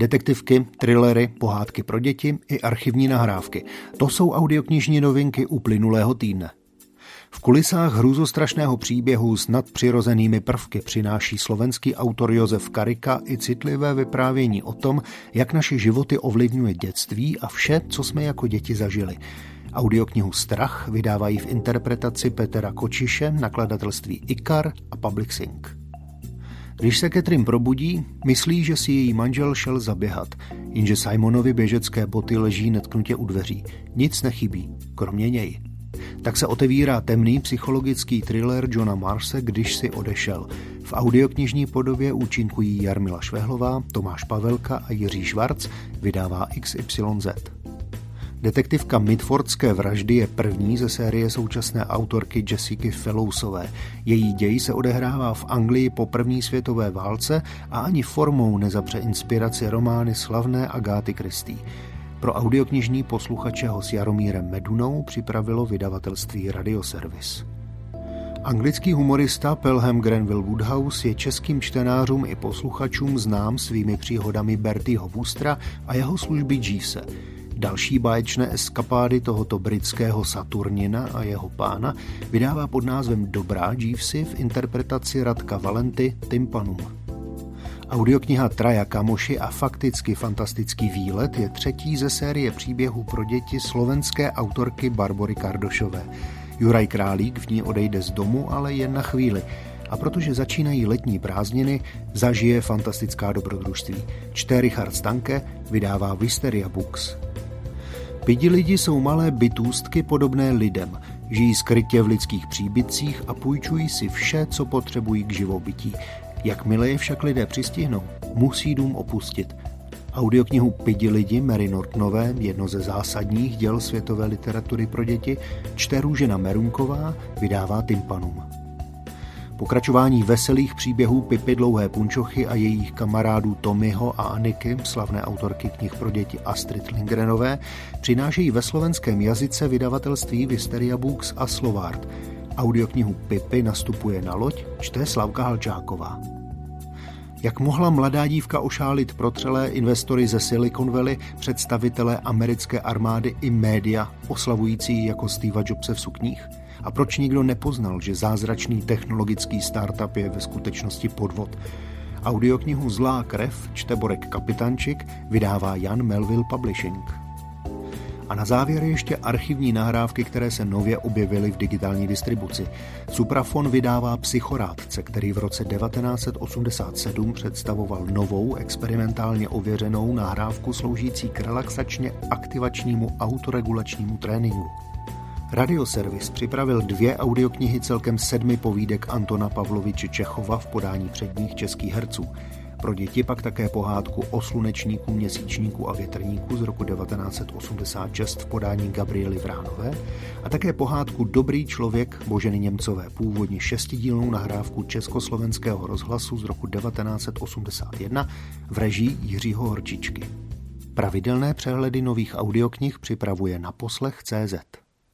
Detektivky, thrillery, pohádky pro děti i archivní nahrávky. To jsou audioknižní novinky uplynulého týdne. V kulisách hrůzostrašného příběhu s nadpřirozenými prvky přináší slovenský autor Josef Karika i citlivé vyprávění o tom, jak naše životy ovlivňuje dětství a vše, co jsme jako děti zažili. Audioknihu Strach vydávají v interpretaci Petra Kočiše, nakladatelství Ikar a Public Sync. Když se Catherine probudí, myslí, že si její manžel šel zaběhat, jenže Simonovi běžecké boty leží netknutě u dveří. Nic nechybí, kromě něj. Tak se otevírá temný psychologický thriller Johna Marse, když si odešel. V audioknižní podobě účinkují Jarmila Švehlová, Tomáš Pavelka a Jiří Švarc, vydává XYZ. Detektivka Midfordské vraždy je první ze série současné autorky Jessica Fellowsové. Její děj se odehrává v Anglii po první světové válce a ani formou nezapře inspiraci romány slavné Agáty Christie. Pro audioknižní posluchače ho s Jaromírem Medunou připravilo vydavatelství Radioservis. Anglický humorista Pelham Grenville Woodhouse je českým čtenářům i posluchačům znám svými příhodami Bertieho Woostra a jeho služby Jeevese. Další báječné eskapády tohoto britského Saturnina a jeho pána vydává pod názvem Dobrá Jeevesy v interpretaci Radka Valenty Tympanum. Audiokniha Traja kamoši a fakticky fantastický výlet je třetí ze série příběhů pro děti slovenské autorky Barbory Kardošové. Juraj Králík v ní odejde z domu, ale jen na chvíli. A protože začínají letní prázdniny, zažije fantastická dobrodružství. Čte Richard Stanke, vydává Wisteria Books. Pidi lidi jsou malé bytůstky podobné lidem. Žijí skrytě v lidských příbytcích a půjčují si vše, co potřebují k živobytí. Jakmile je však lidé přistihnou, musí dům opustit. Audioknihu Pidi lidi Mary Nortonové, jedno ze zásadních děl světové literatury pro děti, čte Růžena Merunková, vydává Tympanum. Pokračování veselých příběhů Pipy Dlouhé punčochy a jejich kamarádů Tommyho a Aniky, slavné autorky knih pro děti Astrid Lindgrenové, přinášejí ve slovenském jazyce vydavatelství Visteria Books a Slovart. Audioknihu Pipy nastupuje na loď, čte Slavka Halčáková. Jak mohla mladá dívka ošálit protřelé investory ze Silicon Valley, představitelé americké armády i média, oslavující jako Steve Jobse v sukních? A proč nikdo nepoznal, že zázračný technologický startup je ve skutečnosti podvod? Audioknihu Zlá krev čte Borek Kapitančik, vydává Jan Melville Publishing. A na závěr ještě archivní nahrávky, které se nově objevily v digitální distribuci. Suprafon vydává Psychorádce, který v roce 1987 představoval novou, experimentálně ověřenou nahrávku sloužící k relaxačně aktivačnímu autoregulačnímu tréninku. Radioservis připravil dvě audioknihy celkem sedmi povídek Antona Pavloviče Čechova v podání předních českých herců. Pro děti pak také pohádku o slunečníku, měsíčníku a větrníku z roku 1986 v podání Gabriely Vránové a také pohádku Dobrý člověk Boženy Němcové, původně šestidílnou nahrávku Československého rozhlasu z roku 1981 v režii Jiřího Horčičky. Pravidelné přehledy nových audioknih připravuje na poslech CZ.